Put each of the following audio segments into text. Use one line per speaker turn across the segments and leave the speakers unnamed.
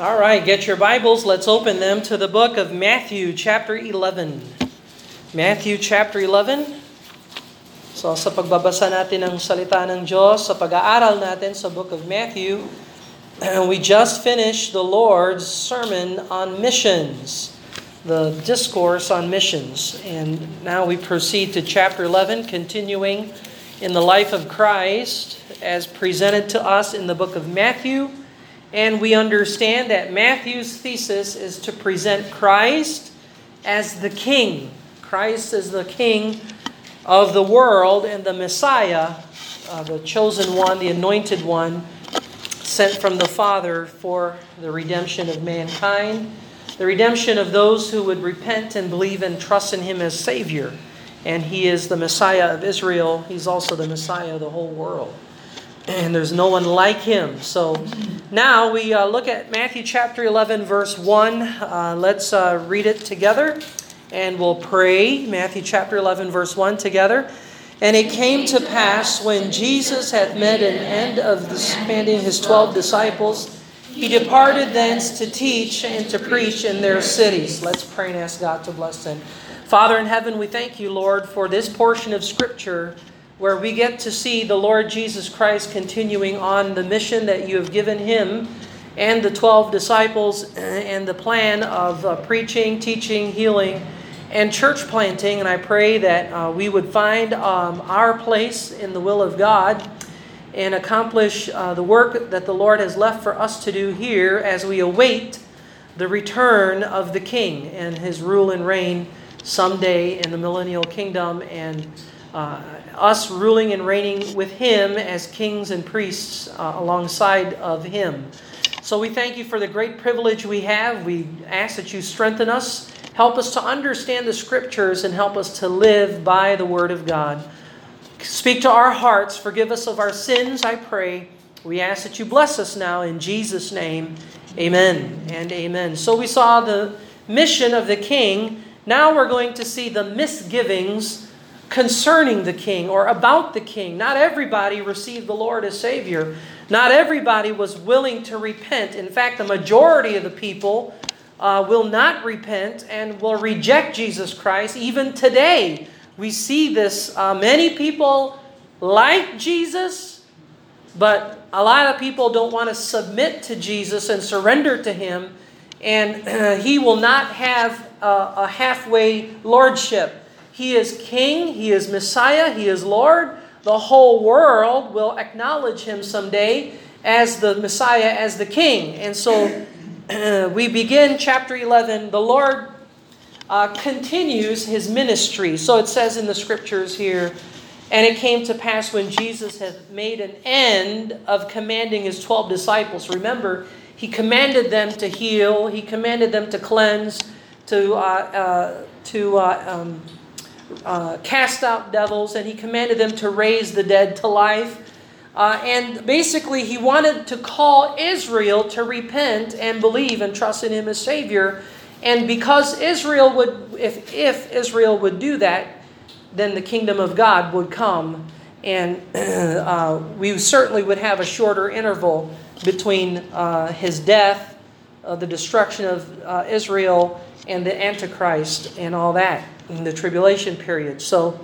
All right, get your Bibles. Let's open them to the book of Matthew, chapter 11. Matthew, chapter 11. So sa pagbabasa natin ng salita ng Diyos, sa pag-aaral natin sa book of Matthew, we just finished the Lord's sermon on missions, the discourse on missions. And now we proceed to chapter 11, continuing in the life of Christ as presented to us in the book of Matthew. And we understand that Matthew's thesis is to present Christ as the King. Christ as the King of the world and the Messiah, uh, the chosen one, the anointed one, sent from the Father for the redemption of mankind, the redemption of those who would repent and believe and trust in Him as Savior. And He is the Messiah of Israel, He's also the Messiah of the whole world and there's no one like him. So now we uh, look at Matthew chapter 11, verse 1. Uh, let's uh, read it together and we'll pray. Matthew chapter 11, verse 1 together. And it came to pass when Jesus had met an end of commanding his twelve disciples, he departed thence to teach and to preach in their cities. Let's pray and ask God to bless them. Father in heaven, we thank you, Lord, for this portion of Scripture where we get to see the Lord Jesus Christ continuing on the mission that you have given him and the 12 disciples and the plan of uh, preaching, teaching, healing, and church planting. And I pray that uh, we would find um, our place in the will of God and accomplish uh, the work that the Lord has left for us to do here as we await the return of the King and his rule and reign someday in the millennial kingdom and uh, us ruling and reigning with Him as kings and priests uh, alongside of Him. So we thank you for the great privilege we have. We ask that you strengthen us, help us to understand the Scriptures, and help us to live by the Word of God. Speak to our hearts, forgive us of our sins, I pray. We ask that you bless us now in Jesus' name. Amen and amen. So we saw the mission of the king. Now we're going to see the misgivings concerning the king or about the king. Not everybody received the Lord as Savior. Not everybody was willing to repent. In fact, the majority of the people uh, will not repent and will reject Jesus Christ. Even today, we see this. Uh, many people like Jesus, but a lot of people don't want to submit to Jesus and surrender to Him, and uh, He will not have a, a halfway lordship. He is King, He is Messiah, He is Lord. The whole world will acknowledge Him someday as the Messiah, as the King. And so we begin chapter 11. The Lord uh, continues His ministry. So it says in the scriptures here, and it came to pass when Jesus had made an end of commanding his 12 disciples. Remember, he commanded them to heal, he commanded them to cleanse, to, uh, uh, to uh, um, uh, cast out devils, and he commanded them to raise the dead to life. Uh, and basically, he wanted to call Israel to repent and believe and trust in him as Savior. And because Israel would, if, if Israel would do that, then the kingdom of God would come. And uh, we certainly would have a shorter interval between uh, his death, uh, the destruction of uh, Israel, and the Antichrist, and all that in the tribulation period. So,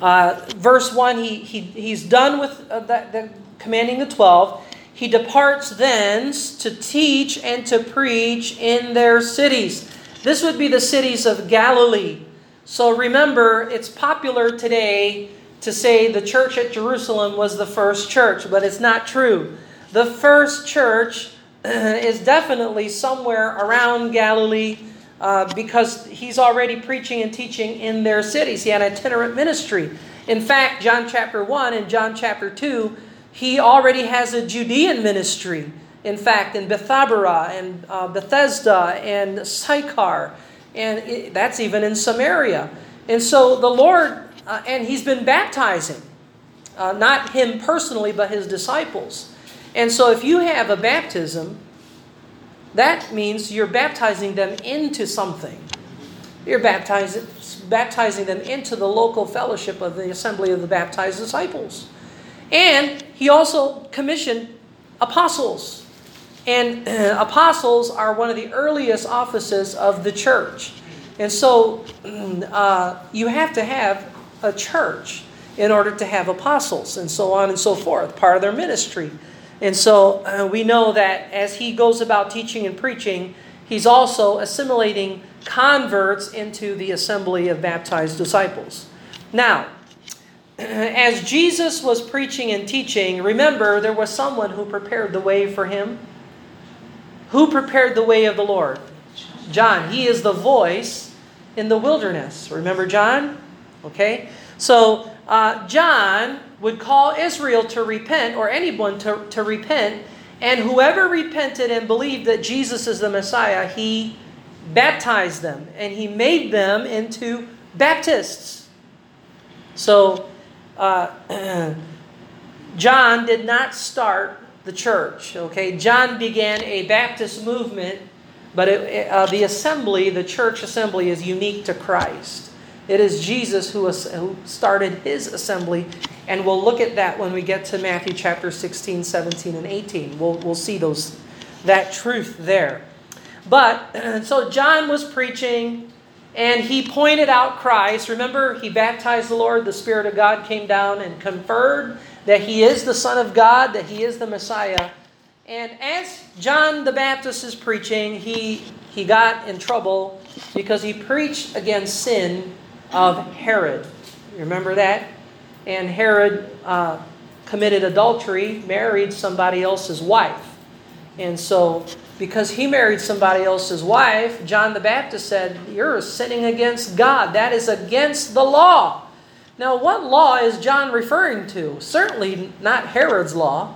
uh, verse 1, he, he, he's done with uh, that, the, commanding the 12. He departs thence to teach and to preach in their cities. This would be the cities of Galilee. So remember, it's popular today to say the church at Jerusalem was the first church, but it's not true. The first church is definitely somewhere around Galilee uh, because he's already preaching and teaching in their cities. He had itinerant ministry. In fact, John chapter 1 and John chapter 2, he already has a Judean ministry. In fact, in Bethabara and uh, Bethesda and Sychar, and it, that's even in Samaria. And so the Lord, uh, and he's been baptizing, uh, not him personally, but his disciples. And so if you have a baptism, that means you're baptizing them into something. You're baptizing, baptizing them into the local fellowship of the assembly of the baptized disciples. And he also commissioned apostles. And apostles are one of the earliest offices of the church. And so uh, you have to have a church in order to have apostles and so on and so forth, part of their ministry. And so uh, we know that as he goes about teaching and preaching, he's also assimilating converts into the assembly of baptized disciples. Now, as Jesus was preaching and teaching, remember there was someone who prepared the way for him. Who prepared the way of the Lord? John. He is the voice in the wilderness. Remember John? Okay? So, uh, John would call Israel to repent, or anyone to, to repent, and whoever repented and believed that Jesus is the Messiah, he baptized them, and he made them into Baptists. So, uh, John did not start the church. Okay, John began a Baptist movement, but it, uh, the assembly, the church assembly, is unique to Christ. It is Jesus who, who started his assembly, and we'll look at that when we get to Matthew chapter 16, 17, and 18. We'll, we'll see those that truth there. But so John was preaching and he pointed out Christ. Remember, he baptized the Lord, the Spirit of God came down and conferred that he is the Son of God, that he is the Messiah. And as John the Baptist is preaching, he, he got in trouble because he preached against sin of Herod. Remember that? And Herod uh, committed adultery, married somebody else's wife. And so because he married somebody else's wife, John the Baptist said, You're sinning against God. That is against the law. Now, what law is John referring to? Certainly not Herod's law.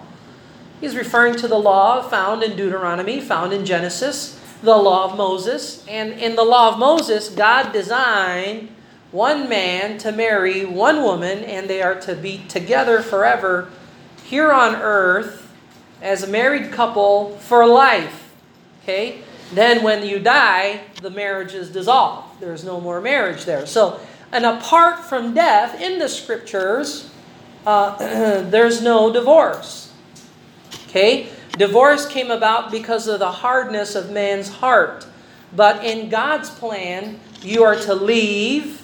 He's referring to the law found in Deuteronomy, found in Genesis, the law of Moses. And in the law of Moses, God designed one man to marry one woman, and they are to be together forever here on earth as a married couple for life. Okay? Then when you die, the marriage is dissolved. There's no more marriage there. So, and apart from death, in the scriptures, uh, there's no divorce. Okay? Divorce came about because of the hardness of man's heart. But in God's plan, you are to leave,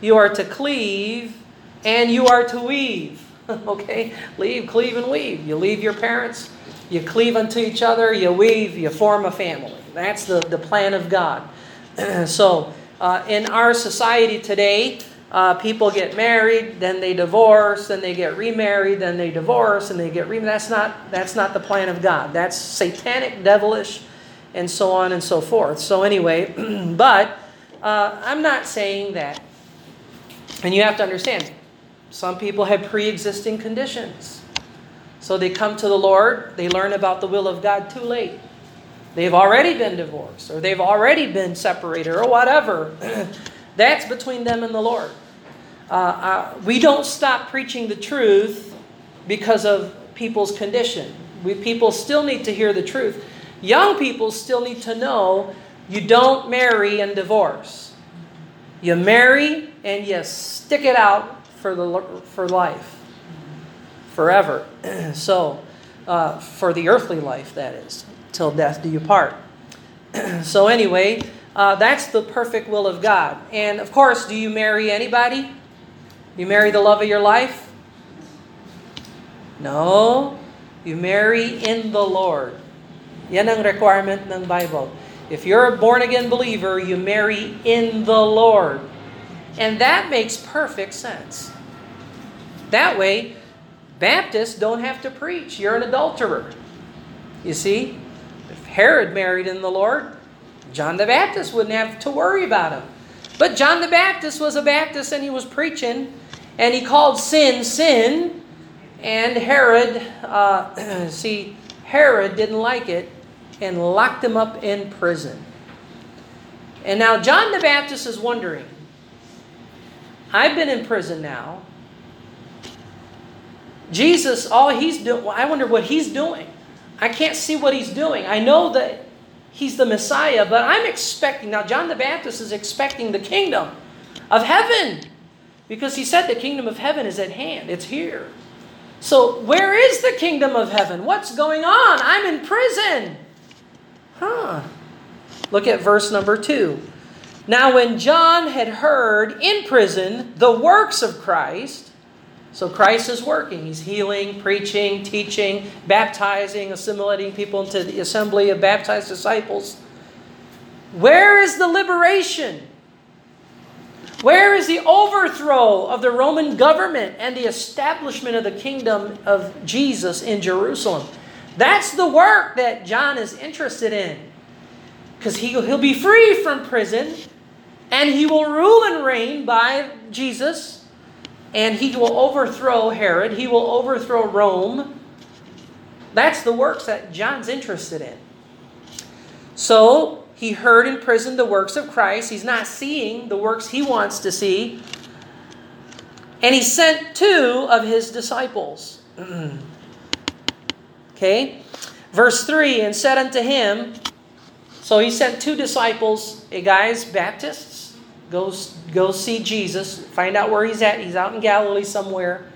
you are to cleave, and you are to weave. okay? Leave, cleave, and weave. You leave your parents, you cleave unto each other, you weave, you form a family. That's the, the plan of God. so, uh, in our society today, uh, people get married, then they divorce, then they get remarried, then they divorce, and they get remarried. That's not, that's not the plan of God. That's satanic, devilish, and so on and so forth. So, anyway, but uh, I'm not saying that. And you have to understand, some people have pre existing conditions. So they come to the Lord, they learn about the will of God too late. They've already been divorced, or they've already been separated, or whatever. That's between them and the Lord. Uh, uh, we don't stop preaching the truth because of people's condition. We, people still need to hear the truth. Young people still need to know you don't marry and divorce. You marry and you stick it out for, the, for life forever. so, uh, for the earthly life, that is, till death do you part. so, anyway, uh, that's the perfect will of God. And of course, do you marry anybody? You marry the love of your life? No. You marry in the Lord. Yan ang requirement ng Bible. If you're a born again believer, you marry in the Lord. And that makes perfect sense. That way, Baptists don't have to preach. You're an adulterer. You see, if Herod married in the Lord, John the Baptist wouldn't have to worry about him. But John the Baptist was a Baptist and he was preaching, and he called sin sin. And Herod, uh, see, Herod didn't like it and locked him up in prison. And now John the Baptist is wondering I've been in prison now. Jesus, all he's doing, I wonder what he's doing. I can't see what he's doing. I know that he's the Messiah, but I'm expecting, now John the Baptist is expecting the kingdom of heaven because he said the kingdom of heaven is at hand, it's here. So, where is the kingdom of heaven? What's going on? I'm in prison. Huh. Look at verse number 2. Now, when John had heard in prison the works of Christ, so Christ is working. He's healing, preaching, teaching, baptizing, assimilating people into the assembly of baptized disciples. Where is the liberation? Where is the overthrow of the Roman government and the establishment of the kingdom of Jesus in Jerusalem? That's the work that John is interested in. Because he, he'll be free from prison and he will rule and reign by Jesus and he will overthrow Herod. He will overthrow Rome. That's the works that John's interested in. So he heard in prison the works of Christ. He's not seeing the works he wants to see. And he sent two of his disciples. okay? Verse 3 and said unto him, so he sent two disciples, hey guys, Baptists, go, go see Jesus, find out where he's at. He's out in Galilee somewhere.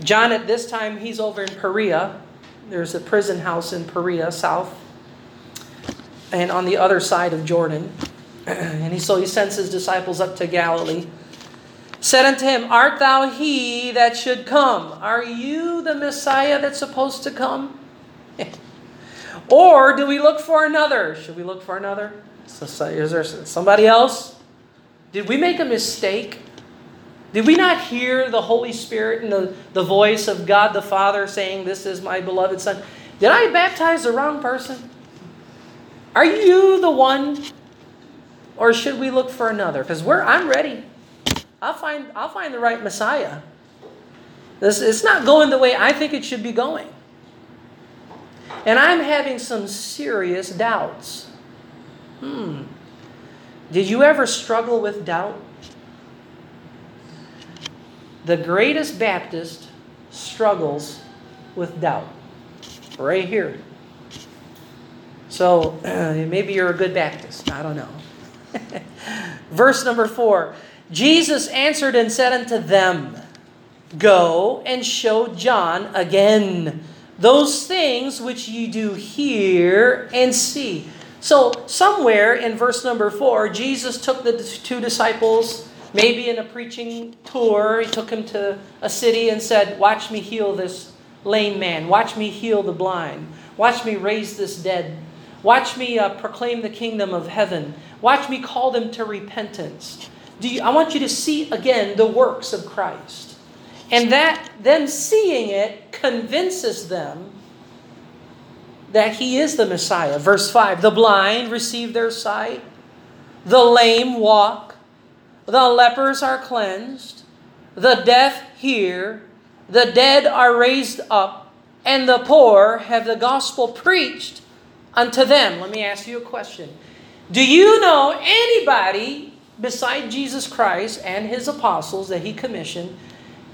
John, at this time, he's over in Perea. There's a prison house in Perea, south, and on the other side of Jordan. And he, so he sends his disciples up to Galilee. Said unto him, Art thou he that should come? Are you the Messiah that's supposed to come? or do we look for another? Should we look for another? Is there somebody else? Did we make a mistake? Did we not hear the Holy Spirit and the, the voice of God the Father saying, This is my beloved Son? Did I baptize the wrong person? Are you the one? Or should we look for another? Because we're I'm ready. I'll find I'll find the right Messiah. This it's not going the way I think it should be going. And I'm having some serious doubts. Hmm. Did you ever struggle with doubt? The greatest Baptist struggles with doubt. Right here. So uh, maybe you're a good Baptist. I don't know. Verse number four Jesus answered and said unto them, Go and show John again those things which you do hear and see. So, somewhere in verse number four, Jesus took the two disciples, maybe in a preaching tour, he took them to a city and said, Watch me heal this lame man. Watch me heal the blind. Watch me raise this dead. Watch me uh, proclaim the kingdom of heaven. Watch me call them to repentance. You, I want you to see again the works of Christ. And that them seeing it convinces them that he is the Messiah. Verse 5 The blind receive their sight, the lame walk, the lepers are cleansed, the deaf hear, the dead are raised up, and the poor have the gospel preached unto them. Let me ask you a question. Do you know anybody beside Jesus Christ and his apostles that he commissioned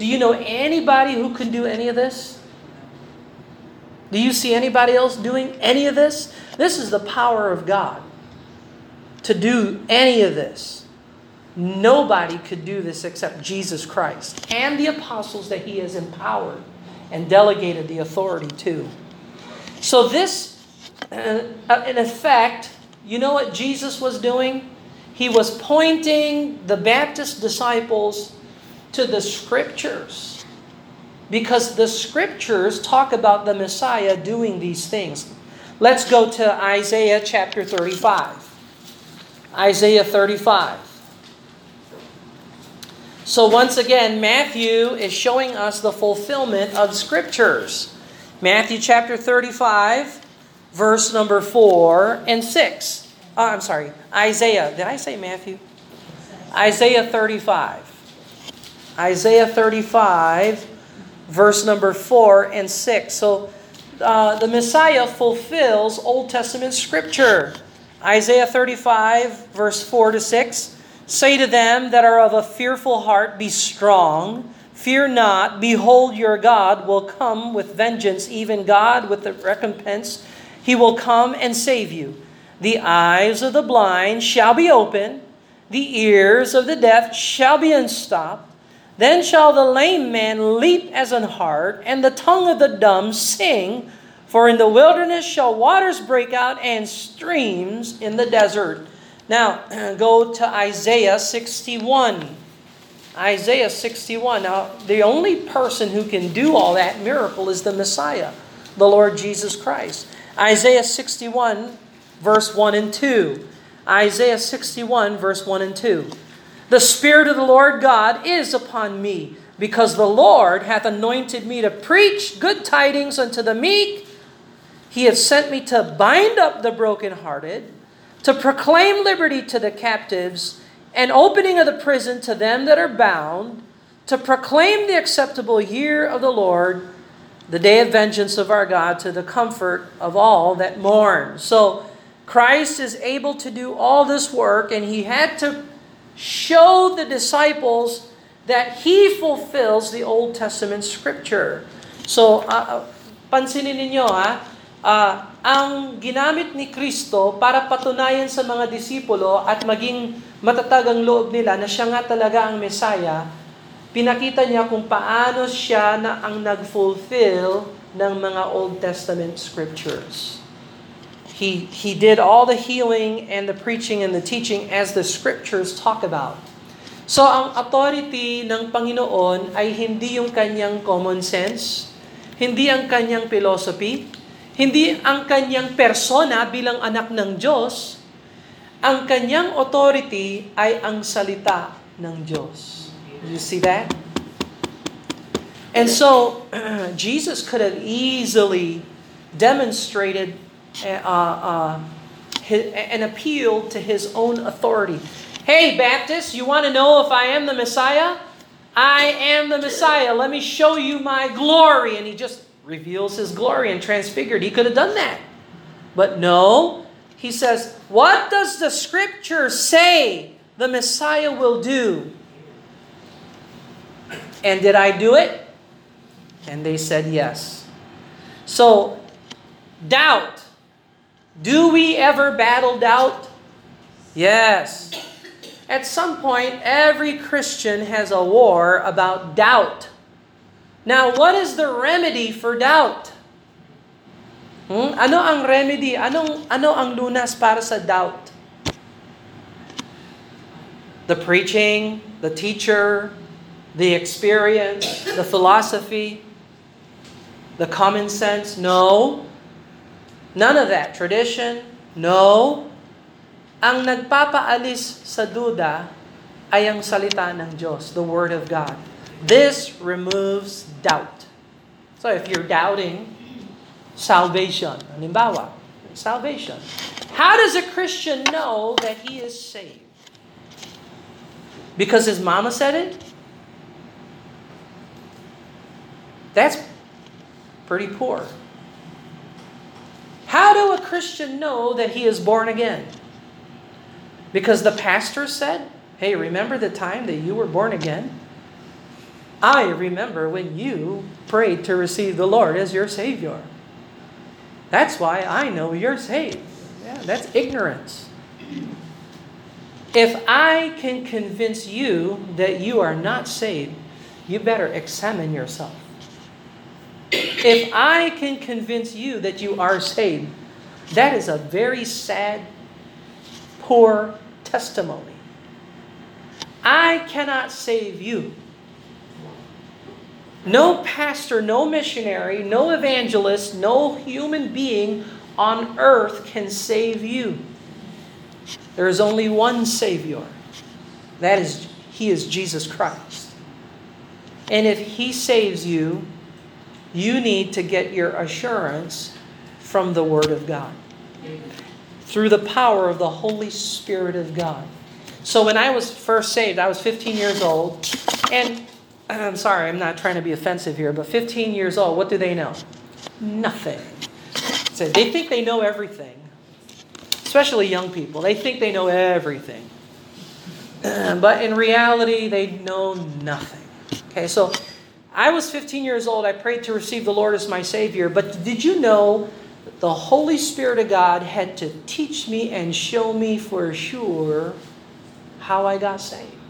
do you know anybody who can do any of this? Do you see anybody else doing any of this? This is the power of God to do any of this. Nobody could do this except Jesus Christ and the apostles that he has empowered and delegated the authority to. So, this, uh, uh in effect, you know what Jesus was doing? He was pointing the Baptist disciples to the scriptures. Because the scriptures talk about the Messiah doing these things. Let's go to Isaiah chapter 35. Isaiah 35. So, once again, Matthew is showing us the fulfillment of scriptures. Matthew chapter 35, verse number 4 and 6. Oh, I'm sorry, Isaiah. Did I say Matthew? Isaiah 35. Isaiah 35, verse number 4 and 6. So uh, the Messiah fulfills Old Testament scripture. Isaiah 35, verse 4 to 6. Say to them that are of a fearful heart, Be strong, fear not, behold, your God will come with vengeance, even God with the recompense. He will come and save you. The eyes of the blind shall be open, the ears of the deaf shall be unstopped. Then shall the lame man leap as an hart, and the tongue of the dumb sing, for in the wilderness shall waters break out and streams in the desert. Now, go to Isaiah 61. Isaiah 61. Now, the only person who can do all that miracle is the Messiah, the Lord Jesus Christ. Isaiah 61, verse 1 and 2. Isaiah 61, verse 1 and 2. The Spirit of the Lord God is upon me, because the Lord hath anointed me to preach good tidings unto the meek. He hath sent me to bind up the brokenhearted, to proclaim liberty to the captives, and opening of the prison to them that are bound, to proclaim the acceptable year of the Lord, the day of vengeance of our God, to the comfort of all that mourn. So Christ is able to do all this work, and he had to show the disciples that He fulfills the Old Testament Scripture. So, uh, pansinin ninyo ha, uh, ang ginamit ni Kristo para patunayan sa mga disipulo at maging matatag ang loob nila na siya nga talaga ang Messiah, pinakita niya kung paano siya na ang nag-fulfill ng mga Old Testament Scriptures. He, he did all the healing and the preaching and the teaching as the scriptures talk about. So ang authority ng Panginoon ay hindi yung kanyang common sense, hindi ang kanyang philosophy, hindi ang kanyang persona bilang anak ng Diyos. Ang kanyang authority ay ang salita ng Diyos. You see that? And so, Jesus could have easily demonstrated uh, uh, an appeal to his own authority. Hey, Baptist, you want to know if I am the Messiah? I am the Messiah. Let me show you my glory. And he just reveals his glory and transfigured. He could have done that. But no, he says, What does the scripture say the Messiah will do? And did I do it? And they said yes. So, doubt do we ever battle doubt? Yes. At some point, every Christian has a war about doubt. Now, what is the remedy for doubt? Hmm? Ano ang remedy? Anong, ano ang lunas para sa doubt? The preaching, the teacher, the experience, the philosophy, the common sense? No. None of that. Tradition? No. Ang nagpapaalis sa duda ay ang salita ng Diyos, the Word of God. This removes doubt. So if you're doubting salvation, halimbawa, salvation. How does a Christian know that he is saved? Because his mama said it? That's pretty poor. How do a Christian know that he is born again? Because the pastor said, Hey, remember the time that you were born again? I remember when you prayed to receive the Lord as your Savior. That's why I know you're saved. Yeah, that's ignorance. If I can convince you that you are not saved, you better examine yourself. If I can convince you that you are saved, that is a very sad, poor testimony. I cannot save you. No pastor, no missionary, no evangelist, no human being on earth can save you. There is only one Savior. That is, He is Jesus Christ. And if He saves you, you need to get your assurance from the Word of God through the power of the Holy Spirit of God. So when I was first saved, I was 15 years old, and I'm sorry, I'm not trying to be offensive here, but 15 years old, what do they know? Nothing. So they think they know everything, especially young people. They think they know everything. But in reality, they know nothing. Okay, so I was 15 years old. I prayed to receive the Lord as my Savior. But did you know the Holy Spirit of God had to teach me and show me for sure how I got saved?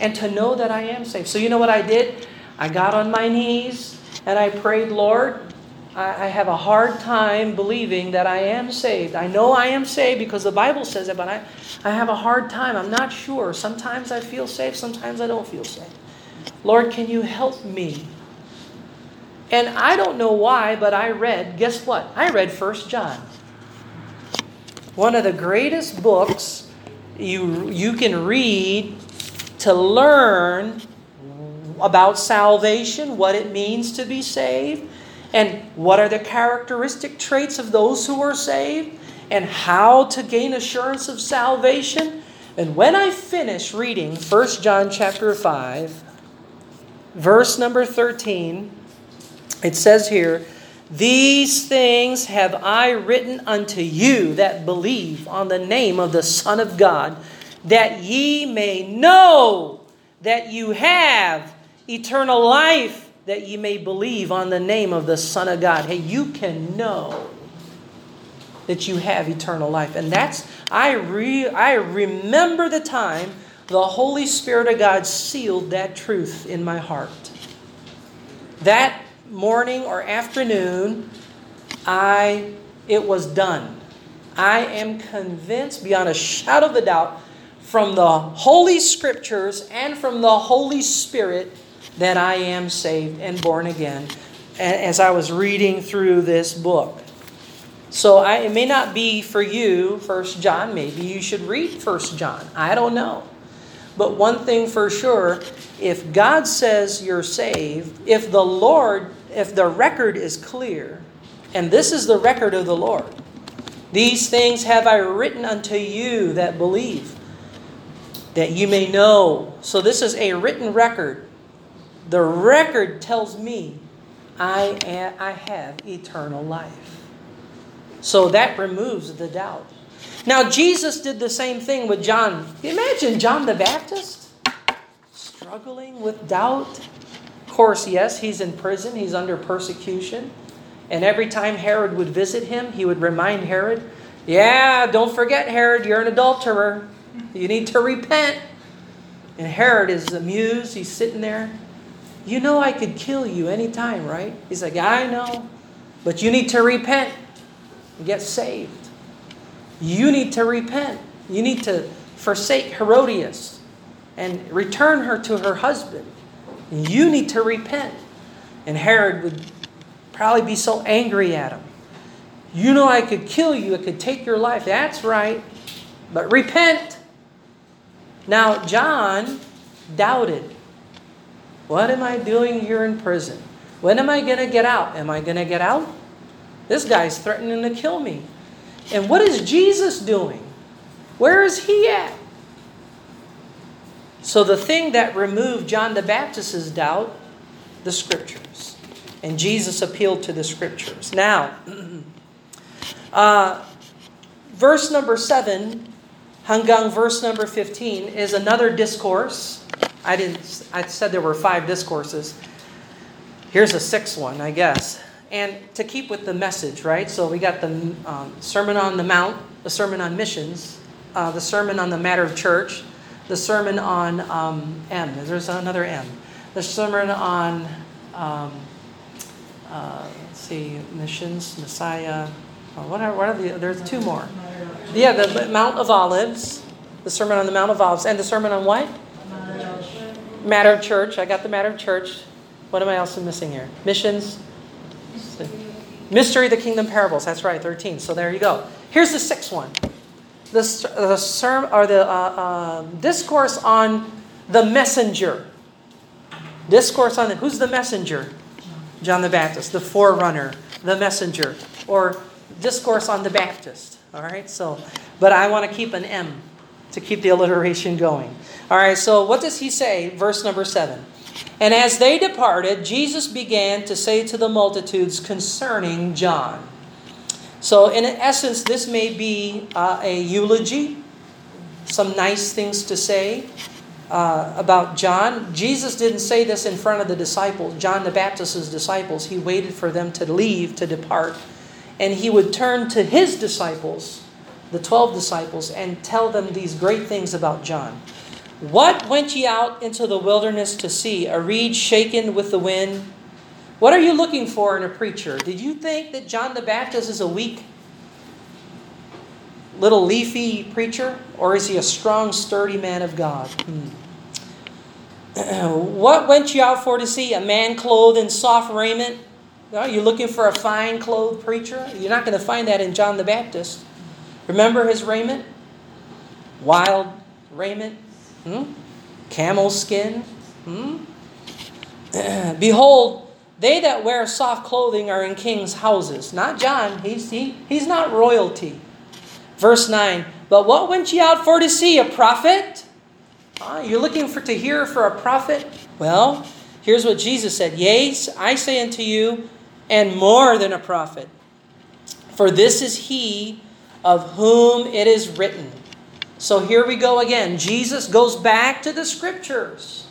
and to know that I am saved. So you know what I did? I got on my knees and I prayed, Lord, I, have a hard time believing that I am saved. I know I am saved because the Bible says it, but I, I have a hard time. I'm not sure. Sometimes I feel safe, sometimes I don't feel safe. Lord, can you help me? And I don't know why, but I read, guess what? I read First John. One of the greatest books you, you can read to learn about salvation, what it means to be saved, and what are the characteristic traits of those who are saved, and how to gain assurance of salvation. And when I finish reading 1 John chapter 5, verse number 13, it says here, These things have I written unto you that believe on the name of the Son of God, that ye may know that you have eternal life, that ye may believe on the name of the Son of God. Hey, you can know that you have eternal life. And that's, I, re, I remember the time the Holy Spirit of God sealed that truth in my heart. That morning or afternoon, I it was done. I am convinced beyond a shadow of a doubt from the Holy Scriptures and from the Holy Spirit that I am saved and born again as I was reading through this book. So I, it may not be for you, First John. Maybe you should read First John. I don't know. But one thing for sure, if God says you're saved, if the Lord, if the record is clear, and this is the record of the Lord, these things have I written unto you that believe, that you may know. So this is a written record the record tells me I, I have eternal life. So that removes the doubt. Now, Jesus did the same thing with John. Imagine John the Baptist struggling with doubt. Of course, yes, he's in prison, he's under persecution. And every time Herod would visit him, he would remind Herod, Yeah, don't forget, Herod, you're an adulterer. You need to repent. And Herod is amused. He's sitting there. You know I could kill you anytime, right? He's like, I know. But you need to repent and get saved. You need to repent. You need to forsake Herodias and return her to her husband. You need to repent. And Herod would probably be so angry at him. You know I could kill you, I could take your life. That's right. But repent. Now, John doubted. What am I doing here in prison? When am I going to get out? Am I going to get out? This guy's threatening to kill me. And what is Jesus doing? Where is he at? So the thing that removed John the Baptist's doubt, the scriptures. And Jesus appealed to the scriptures. Now, uh, verse number 7 hanggang verse number 15 is another discourse I didn't. I said there were five discourses. Here's a sixth one, I guess. And to keep with the message, right? So we got the um, Sermon on the Mount, the Sermon on Missions, uh, the Sermon on the Matter of Church, the Sermon on um, M. There's another M. The Sermon on, um, uh, let's see, missions, Messiah. Oh, what are, what are the? There's two more. Yeah, the Mount of Olives, the Sermon on the Mount of Olives, and the Sermon on what? Matter of church. I got the matter of church. What am I also missing here? Missions. Mystery of the Kingdom Parables. That's right, 13. So there you go. Here's the sixth one. The, the sermon or the uh, uh, discourse on the messenger. Discourse on the, who's the messenger? John the Baptist, the forerunner, the messenger, or discourse on the Baptist. All right. So, but I want to keep an M to keep the alliteration going. All right, so what does he say? Verse number seven. And as they departed, Jesus began to say to the multitudes concerning John. So, in essence, this may be uh, a eulogy, some nice things to say uh, about John. Jesus didn't say this in front of the disciples, John the Baptist's disciples. He waited for them to leave, to depart. And he would turn to his disciples the 12 disciples and tell them these great things about John. What went ye out into the wilderness to see? A reed shaken with the wind? What are you looking for in a preacher? Did you think that John the Baptist is a weak, little leafy preacher? Or is he a strong, sturdy man of God? Hmm. what went you out for to see? A man clothed in soft raiment? Are you looking for a fine clothed preacher? You're not going to find that in John the Baptist. Remember his raiment? Wild raiment? Hmm? Camel skin? Hmm? Behold, they that wear soft clothing are in kings' houses. Not John. He's, he, he's not royalty. Verse 9. But what went ye out for to see? A prophet? Uh, you're looking for to hear for a prophet? Well, here's what Jesus said. Yea, I say unto you, and more than a prophet. For this is he of whom it is written. So here we go again. Jesus goes back to the scriptures.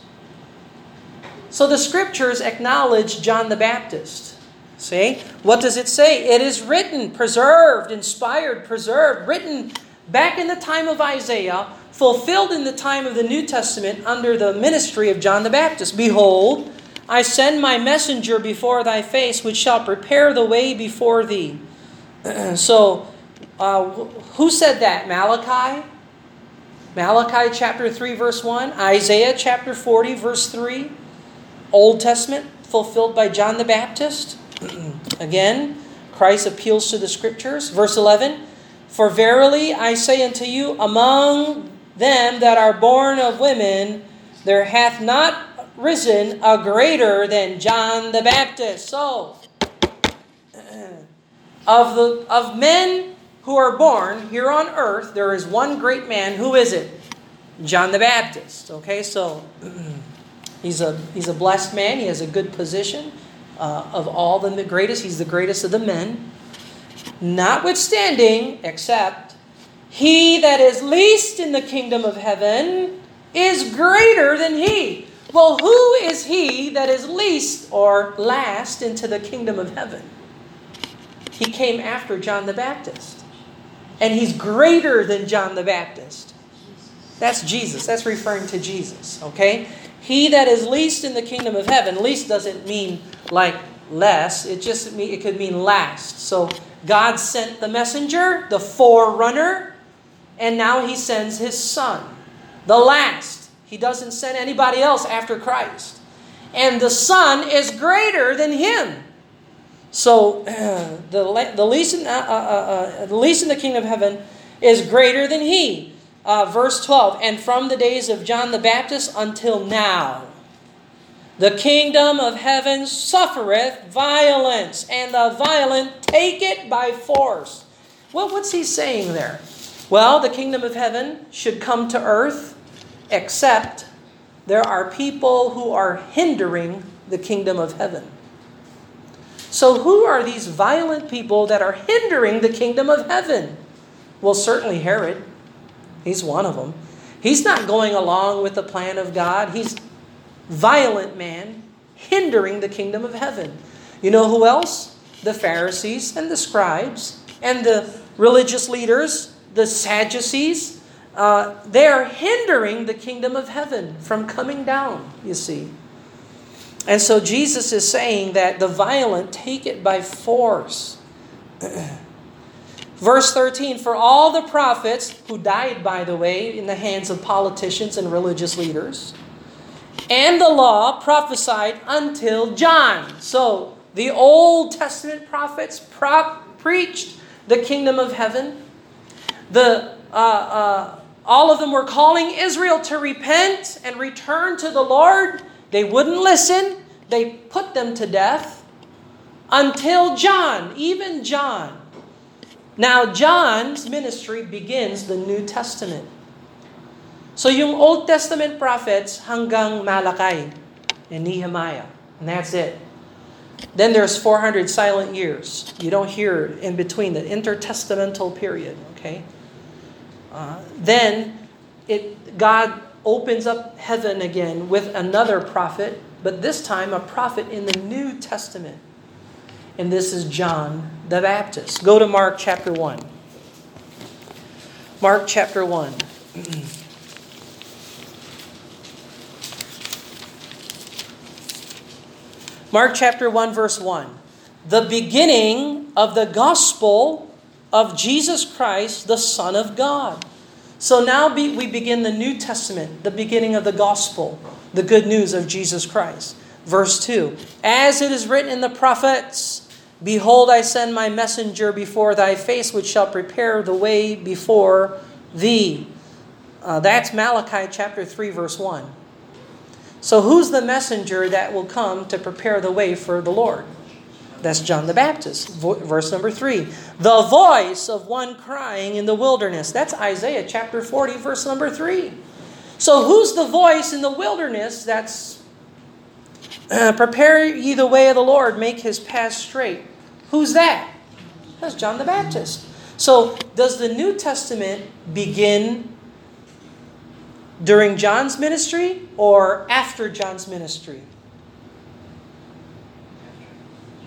So the scriptures acknowledge John the Baptist. See? What does it say? It is written, preserved, inspired, preserved, written back in the time of Isaiah, fulfilled in the time of the New Testament under the ministry of John the Baptist. Behold, I send my messenger before thy face, which shall prepare the way before thee. so, uh, who said that? Malachi? Malachi chapter 3, verse 1. Isaiah chapter 40, verse 3. Old Testament fulfilled by John the Baptist. Again, Christ appeals to the scriptures. Verse 11 For verily I say unto you, among them that are born of women, there hath not risen a greater than John the Baptist. So, of the of men who are born here on earth, there is one great man. Who is it? John the Baptist. Okay, so He's a, he's a blessed man. He has a good position. Uh, of all the greatest, he's the greatest of the men. Notwithstanding, except, he that is least in the kingdom of heaven is greater than he. Well, who is he that is least or last into the kingdom of heaven? He came after John the Baptist. And he's greater than John the Baptist. That's Jesus. That's referring to Jesus, okay? He that is least in the kingdom of heaven, least doesn't mean like less, it just mean, it could mean last. So God sent the messenger, the forerunner, and now he sends his son, the last. He doesn't send anybody else after Christ. And the son is greater than him. So uh, the, the, least in, uh, uh, uh, the least in the kingdom of heaven is greater than he uh, verse 12, and from the days of John the Baptist until now, the kingdom of heaven suffereth violence, and the violent take it by force. Well, what's he saying there? Well, the kingdom of heaven should come to earth, except there are people who are hindering the kingdom of heaven. So, who are these violent people that are hindering the kingdom of heaven? Well, certainly Herod. He's one of them. He's not going along with the plan of God. He's violent man hindering the kingdom of heaven. You know who else? The Pharisees and the scribes and the religious leaders, the Sadducees. Uh, they are hindering the kingdom of heaven from coming down, you see. And so Jesus is saying that the violent take it by force. Verse 13 For all the prophets, who died, by the way, in the hands of politicians and religious leaders, and the law prophesied until John. So the Old Testament prophets pro- preached the kingdom of heaven. The, uh, uh, all of them were calling Israel to repent and return to the Lord. They wouldn't listen, they put them to death until John, even John. Now, John's ministry begins the New Testament. So yung Old Testament prophets hanggang Malachi and Nehemiah, and that's it. Then there's 400 silent years. You don't hear in between the intertestamental period, okay? Uh, then it, God opens up heaven again with another prophet, but this time a prophet in the New Testament. And this is John the Baptist. Go to Mark chapter 1. Mark chapter 1. Mark chapter 1, verse 1. The beginning of the gospel of Jesus Christ, the Son of God so now be, we begin the New Testament, the beginning of the gospel, the good news of Jesus Christ. Verse 2 As it is written in the prophets, Behold, I send my messenger before thy face, which shall prepare the way before thee. Uh, that's Malachi chapter 3, verse 1. So, who's the messenger that will come to prepare the way for the Lord? That's John the Baptist. Verse number 3. The voice of one crying in the wilderness. That's Isaiah chapter 40, verse number 3. So, who's the voice in the wilderness that's uh, prepare ye the way of the Lord, make his path straight? Who's that? That's John the Baptist. So, does the New Testament begin during John's ministry or after John's ministry?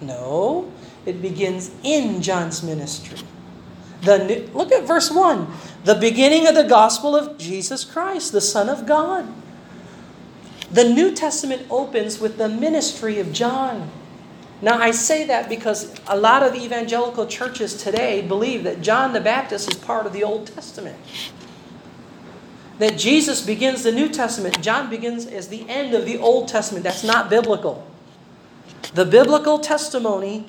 No, it begins in John's ministry. The new, look at verse 1. The beginning of the gospel of Jesus Christ, the Son of God. The New Testament opens with the ministry of John. Now, I say that because a lot of evangelical churches today believe that John the Baptist is part of the Old Testament. That Jesus begins the New Testament, John begins as the end of the Old Testament. That's not biblical. The biblical testimony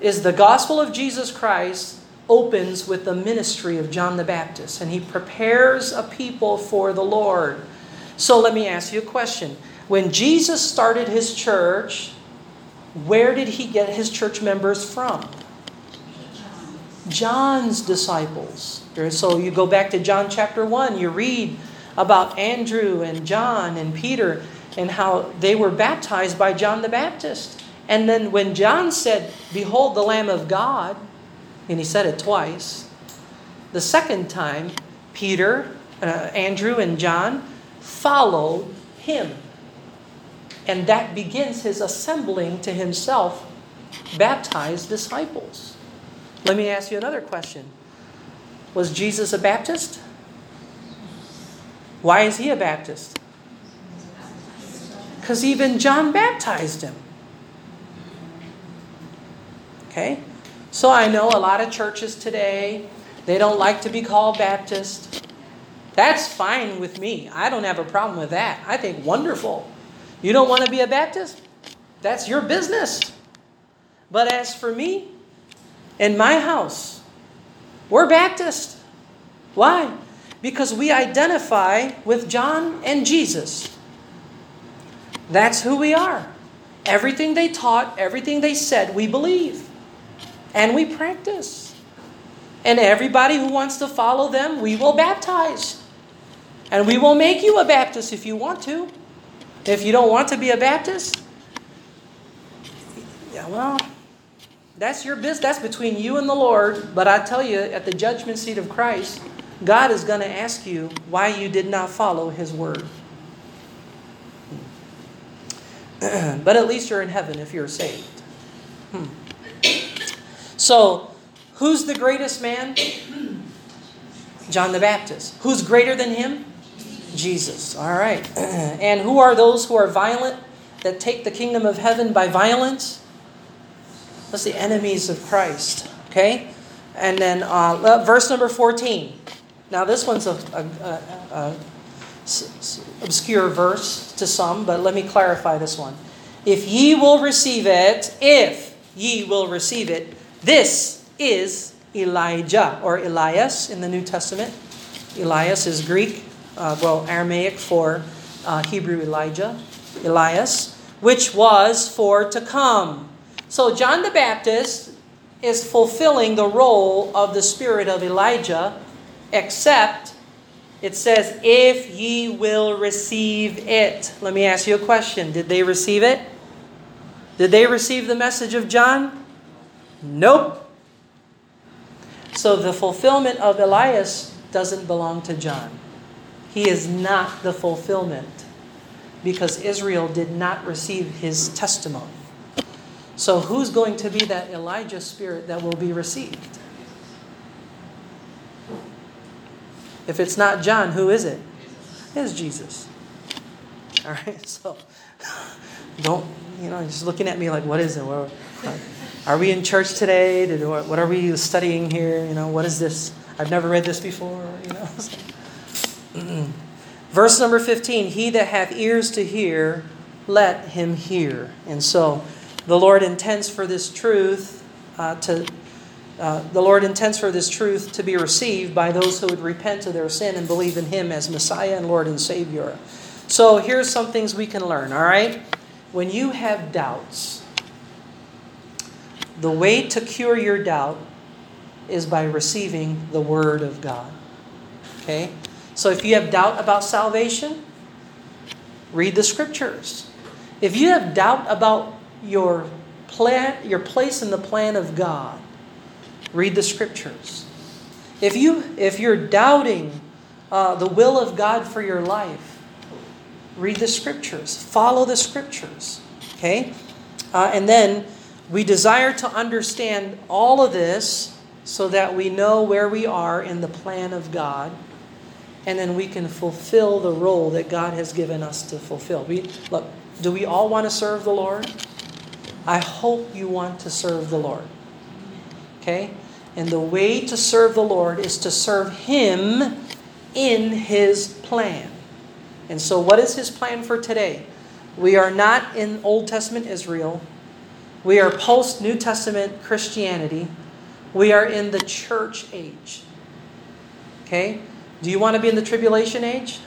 is the gospel of Jesus Christ opens with the ministry of John the Baptist, and he prepares a people for the Lord. So let me ask you a question. When Jesus started his church, where did he get his church members from? John's disciples. So you go back to John chapter 1, you read about Andrew and John and Peter and how they were baptized by John the Baptist. And then when John said, Behold the Lamb of God, and he said it twice, the second time, Peter, uh, Andrew, and John followed him. And that begins his assembling to himself baptized disciples. Let me ask you another question Was Jesus a Baptist? Why is he a Baptist? Because even John baptized him. Okay? So I know a lot of churches today, they don't like to be called Baptist. That's fine with me. I don't have a problem with that. I think wonderful. You don't want to be a Baptist? That's your business. But as for me, in my house, we're Baptist. Why? Because we identify with John and Jesus. That's who we are. Everything they taught, everything they said, we believe. And we practice. And everybody who wants to follow them, we will baptize. And we will make you a Baptist if you want to. If you don't want to be a Baptist, yeah, well, that's your business. That's between you and the Lord. But I tell you, at the judgment seat of Christ, God is going to ask you why you did not follow His word. but at least you're in heaven if you're saved. Hmm. So, who's the greatest man? John the Baptist. Who's greater than him? Jesus. All right. and who are those who are violent that take the kingdom of heaven by violence? That's the enemies of Christ. Okay? And then uh, verse number 14. Now, this one's a, a, a, a obscure verse to some, but let me clarify this one. If ye will receive it, if ye will receive it, this is Elijah or Elias in the New Testament. Elias is Greek, uh, well, Aramaic for uh, Hebrew Elijah, Elias, which was for to come. So John the Baptist is fulfilling the role of the spirit of Elijah, except it says, if ye will receive it. Let me ask you a question. Did they receive it? Did they receive the message of John? Nope. So the fulfillment of Elias doesn't belong to John. He is not the fulfillment because Israel did not receive his testimony. So who's going to be that Elijah spirit that will be received? If it's not John, who is it? It's Jesus. All right, so don't you know, just looking at me like, what is it? What, are we in church today? Did, what are we studying here? You know, what is this? I've never read this before. You know. Verse number 15, he that hath ears to hear, let him hear. And so the Lord intends for this truth uh, to uh, the Lord intends for this truth to be received by those who would repent of their sin and believe in Him as Messiah and Lord and Savior. So here's some things we can learn, all right? When you have doubts, the way to cure your doubt is by receiving the Word of God. Okay? So if you have doubt about salvation, read the Scriptures. If you have doubt about your plan, your place in the plan of God, read the Scriptures. If you if you're doubting uh, the will of God for your life, read the Scriptures. Follow the Scriptures. Okay, uh, and then we desire to understand all of this so that we know where we are in the plan of God and then we can fulfill the role that God has given us to fulfill. We, look, do we all want to serve the Lord? I hope you want to serve the Lord. Okay? And the way to serve the Lord is to serve Him in His plan. And so, what is His plan for today? We are not in Old Testament Israel. We are post New Testament Christianity. We are in the church age. Okay? Do you want to be in the tribulation age?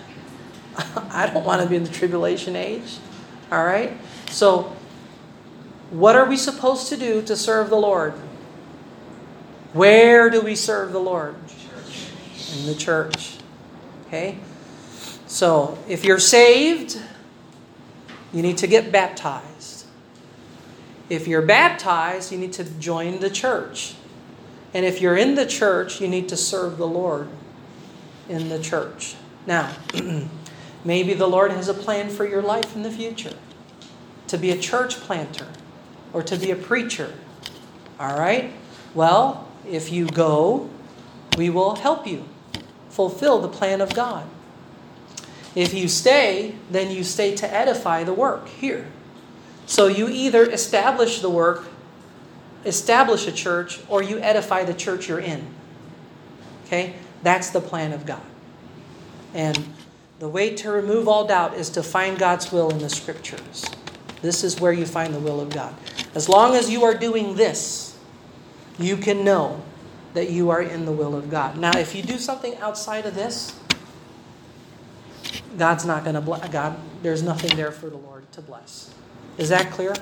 I don't want to be in the tribulation age. All right? So, what are we supposed to do to serve the Lord? Where do we serve the Lord? In the church. Okay? So, if you're saved, you need to get baptized. If you're baptized, you need to join the church. And if you're in the church, you need to serve the Lord in the church. Now, maybe the Lord has a plan for your life in the future to be a church planter or to be a preacher. All right? Well, if you go, we will help you fulfill the plan of God. If you stay, then you stay to edify the work here. So you either establish the work, establish a church, or you edify the church you're in. Okay? That's the plan of God. And the way to remove all doubt is to find God's will in the scriptures. This is where you find the will of God. As long as you are doing this, you can know that you are in the will of God. Now, if you do something outside of this, God's not going to bless. God, there's nothing there for the Lord to bless. Is that clear?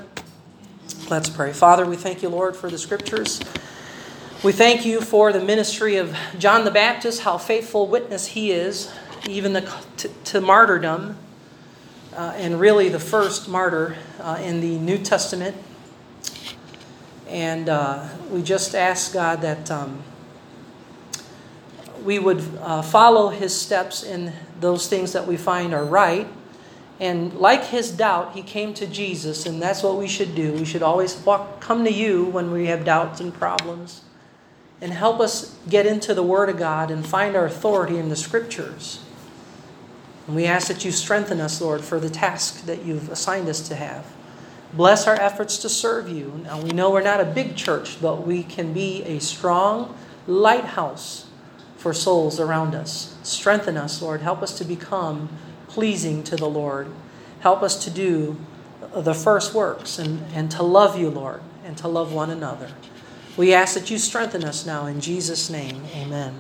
Let's pray. Father, we thank you, Lord, for the scriptures. We thank you for the ministry of John the Baptist, how faithful witness he is, even the, to, to martyrdom, uh, and really the first martyr uh, in the New Testament. And uh, we just ask God that um, we would uh, follow his steps in those things that we find are right. And like his doubt, he came to Jesus, and that's what we should do. We should always walk, come to you when we have doubts and problems and help us get into the Word of God and find our authority in the Scriptures. And we ask that you strengthen us, Lord, for the task that you've assigned us to have. Bless our efforts to serve you. Now, we know we're not a big church, but we can be a strong lighthouse for souls around us. Strengthen us, Lord. Help us to become pleasing to the Lord. Help us to do the first works and, and to love you, Lord, and to love one another. We ask that you strengthen us now in Jesus' name. Amen.